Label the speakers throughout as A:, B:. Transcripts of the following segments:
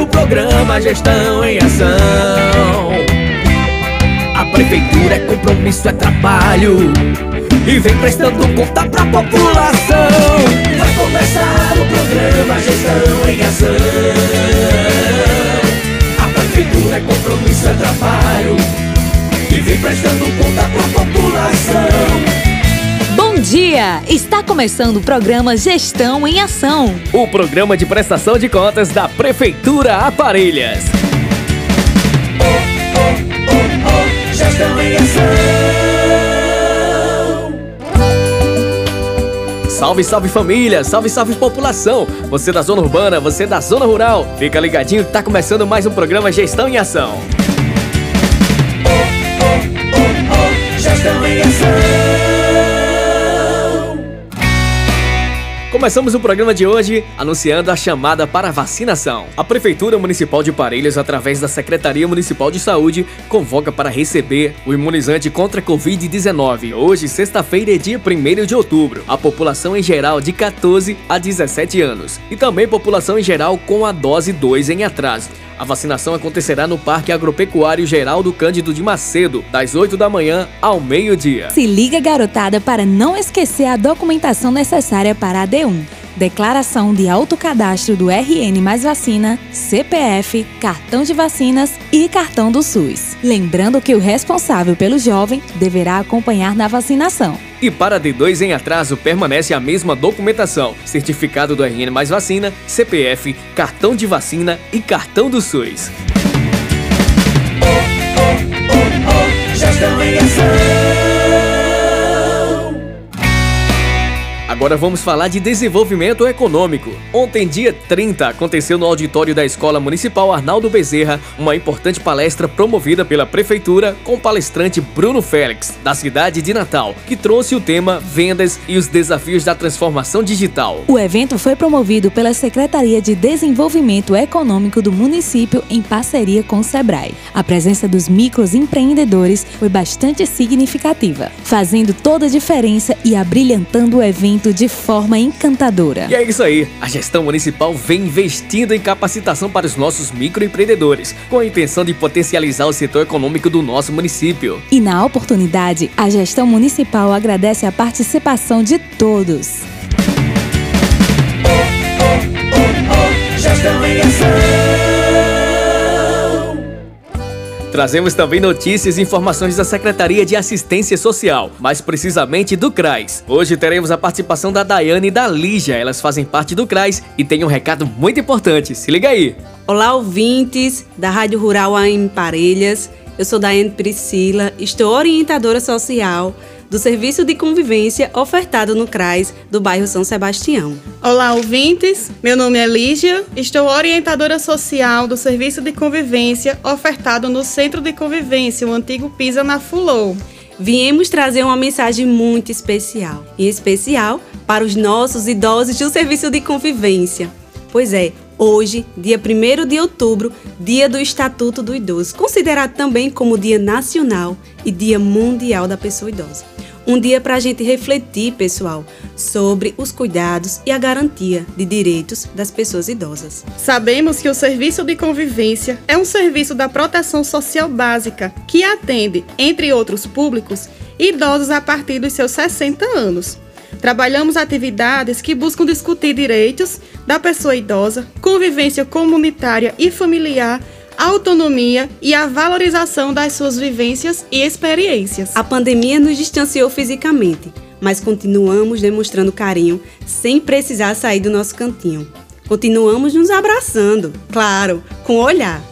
A: o programa Gestão em Ação. A prefeitura é compromisso, é trabalho. E vem prestando conta pra população. Vai começar o programa Gestão em Ação. A prefeitura é compromisso, é trabalho. E vem prestando conta pra população
B: dia! Está começando o programa Gestão em Ação.
A: O programa de prestação de contas da Prefeitura Aparelhas. Oh, oh, oh, oh, gestão em Ação. Salve, salve família, salve, salve população. Você da zona urbana, você da zona rural. Fica ligadinho que tá começando mais um programa Gestão em Ação. Oh, oh, oh, oh, gestão em Ação. Começamos o programa de hoje anunciando a chamada para vacinação. A Prefeitura Municipal de Parelhas, através da Secretaria Municipal de Saúde, convoca para receber o imunizante contra a Covid-19. Hoje, sexta-feira, é dia 1 de outubro. A população em geral de 14 a 17 anos. E também população em geral com a dose 2 em atraso. A vacinação acontecerá no Parque Agropecuário Geraldo Cândido de Macedo, das 8 da manhã ao meio-dia.
B: Se liga, garotada, para não esquecer a documentação necessária para a D1 declaração de autocadastro do RN mais vacina, CPF, cartão de vacinas e cartão do SUS. Lembrando que o responsável pelo jovem deverá acompanhar na vacinação.
A: E para D2 em atraso permanece a mesma documentação: certificado do RN mais vacina, CPF, cartão de vacina e cartão do SUS. Oh, oh, oh, oh, Agora vamos falar de desenvolvimento econômico. Ontem, dia 30, aconteceu no auditório da Escola Municipal Arnaldo Bezerra uma importante palestra promovida pela Prefeitura com o palestrante Bruno Félix, da cidade de Natal, que trouxe o tema Vendas e os desafios da transformação digital.
B: O evento foi promovido pela Secretaria de Desenvolvimento Econômico do município em parceria com o Sebrae. A presença dos microempreendedores foi bastante significativa, fazendo toda a diferença e abrilhantando o evento de forma encantadora.
A: E é isso aí, a gestão municipal vem investindo em capacitação para os nossos microempreendedores, com a intenção de potencializar o setor econômico do nosso município.
B: E na oportunidade, a gestão municipal agradece a participação de todos. Oh, oh, oh,
A: Trazemos também notícias e informações da Secretaria de Assistência Social, mais precisamente do CRAS. Hoje teremos a participação da Daiane e da Lígia, elas fazem parte do CRAS e têm um recado muito importante. Se liga aí!
C: Olá, ouvintes da Rádio Rural AM Parelhas. Eu sou Daiane Priscila, estou orientadora social do serviço de convivência ofertado no CRAS do bairro São Sebastião.
D: Olá, ouvintes. Meu nome é Lígia, estou orientadora social do serviço de convivência ofertado no Centro de Convivência, o antigo Pisa na Fulô.
C: Viemos trazer uma mensagem muito especial, em especial para os nossos idosos do serviço de convivência. Pois é, hoje, dia 1 de outubro, dia do Estatuto do Idoso, considerado também como Dia Nacional e Dia Mundial da Pessoa Idosa. Um dia para a gente refletir, pessoal, sobre os cuidados e a garantia de direitos das pessoas idosas.
D: Sabemos que o serviço de convivência é um serviço da proteção social básica que atende, entre outros públicos, idosos a partir dos seus 60 anos. Trabalhamos atividades que buscam discutir direitos da pessoa idosa, convivência comunitária e familiar autonomia e a valorização das suas vivências e experiências.
C: A pandemia nos distanciou fisicamente, mas continuamos demonstrando carinho sem precisar sair do nosso cantinho. Continuamos nos abraçando, claro, com olhar.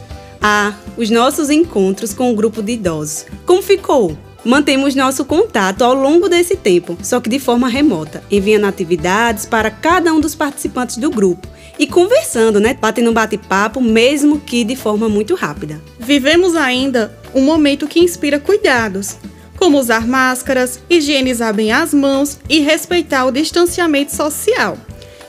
C: Ah, os nossos encontros com o grupo de idosos. Como ficou? Mantemos nosso contato ao longo desse tempo, só que de forma remota, enviando atividades para cada um dos participantes do grupo e conversando, né? Batendo um bate-papo, mesmo que de forma muito rápida.
D: Vivemos ainda um momento que inspira cuidados, como usar máscaras, higienizar bem as mãos e respeitar o distanciamento social.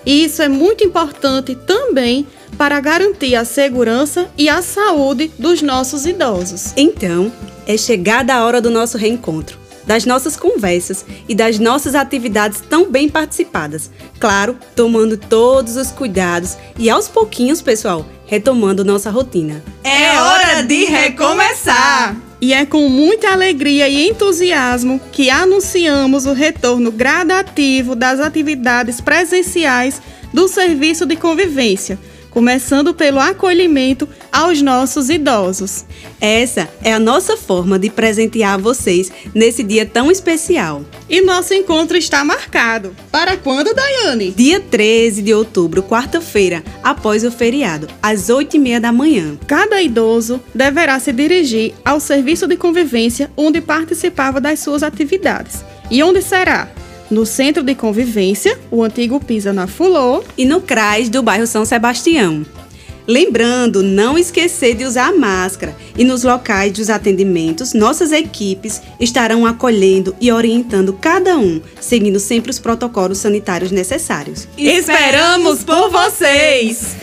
D: E isso é muito importante também para garantir a segurança e a saúde dos nossos idosos.
C: Então, é chegada a hora do nosso reencontro das nossas conversas e das nossas atividades tão bem participadas. Claro, tomando todos os cuidados e aos pouquinhos, pessoal, retomando nossa rotina.
E: É hora de recomeçar!
D: E é com muita alegria e entusiasmo que anunciamos o retorno gradativo das atividades presenciais do serviço de convivência começando pelo acolhimento aos nossos idosos.
C: Essa é a nossa forma de presentear vocês nesse dia tão especial.
D: E nosso encontro está marcado. Para quando, Daiane?
C: Dia 13 de outubro, quarta-feira, após o feriado, às 8h30 da manhã.
D: Cada idoso deverá se dirigir ao serviço de convivência onde participava das suas atividades. E onde será? No Centro de Convivência, o antigo Pisa na Fulô,
C: e no CRAS do bairro São Sebastião. Lembrando, não esquecer de usar máscara e nos locais dos atendimentos, nossas equipes estarão acolhendo e orientando cada um, seguindo sempre os protocolos sanitários necessários.
E: Esperamos por vocês!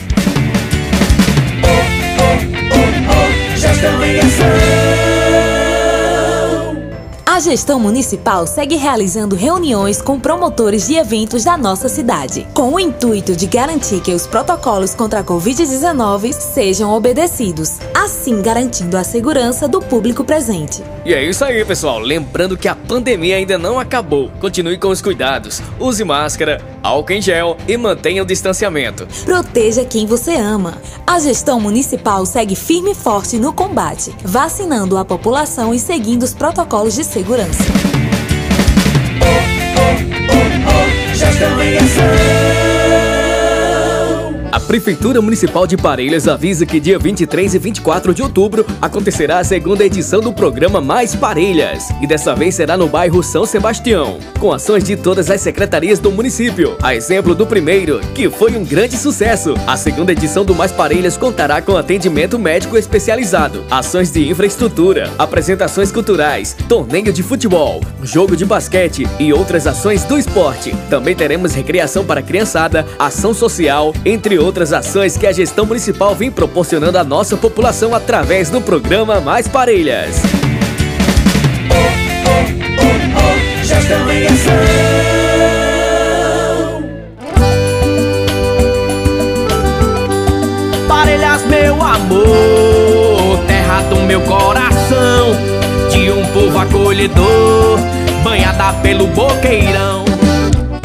B: A gestão municipal segue realizando reuniões com promotores de eventos da nossa cidade, com o intuito de garantir que os protocolos contra a Covid-19 sejam obedecidos, assim garantindo a segurança do público presente.
A: E é isso aí, pessoal. Lembrando que a pandemia ainda não acabou. Continue com os cuidados. Use máscara, álcool em gel e mantenha o distanciamento.
B: Proteja quem você ama. A gestão municipal segue firme e forte no combate, vacinando a população e seguindo os protocolos de segurança segurança.
A: A Prefeitura Municipal de Parelhas avisa que dia 23 e 24 de outubro acontecerá a segunda edição do programa Mais Parelhas, e dessa vez será no bairro São Sebastião, com ações de todas as secretarias do município. A exemplo do primeiro, que foi um grande sucesso. A segunda edição do Mais Parelhas contará com atendimento médico especializado, ações de infraestrutura, apresentações culturais, torneio de futebol, jogo de basquete e outras ações do esporte. Também teremos recreação para criançada, ação social, entre outros outras ações que a gestão municipal vem proporcionando à nossa população através do programa Mais Parelhas.
F: Parelhas, meu amor, terra do meu coração, de um povo acolhedor, banhada pelo boqueirão.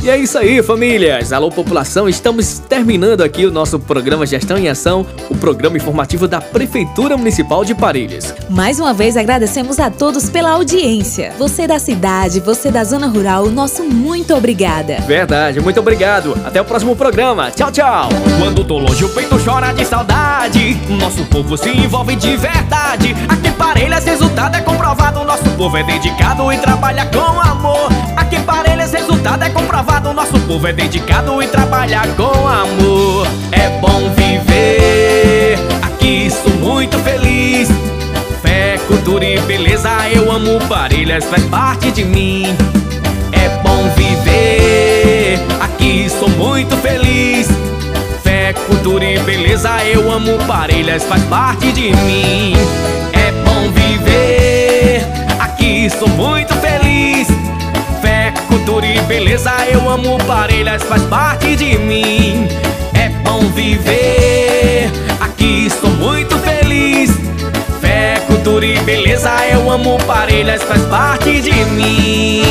A: E é isso aí, famílias! Alô, população! Estamos terminando aqui o nosso programa Gestão em Ação, o programa informativo da Prefeitura Municipal de Parelhas.
B: Mais uma vez agradecemos a todos pela audiência. Você da cidade, você da zona rural, nosso muito obrigada.
A: Verdade, muito obrigado. Até o próximo programa. Tchau, tchau!
F: Quando tô longe, o peito chora de saudade. Nosso povo se envolve de verdade. Aqui em Parelhas, resultado é comprovado. Nosso povo é dedicado e trabalha com amor. Povo é dedicado e trabalha com amor. É bom viver, aqui sou muito feliz. Fé, cultura e beleza, eu amo Parelhas, faz parte de mim. É bom viver, aqui sou muito feliz. Fé, cultura e beleza, eu amo Parelhas, faz parte de mim. É bom viver, aqui sou muito cultura e beleza Eu amo Parelhas, faz parte de mim. É bom viver, aqui sou muito feliz. Fé, cultura e beleza Eu amo Parelhas, faz parte de mim.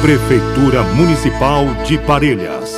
G: Prefeitura Municipal de Parelhas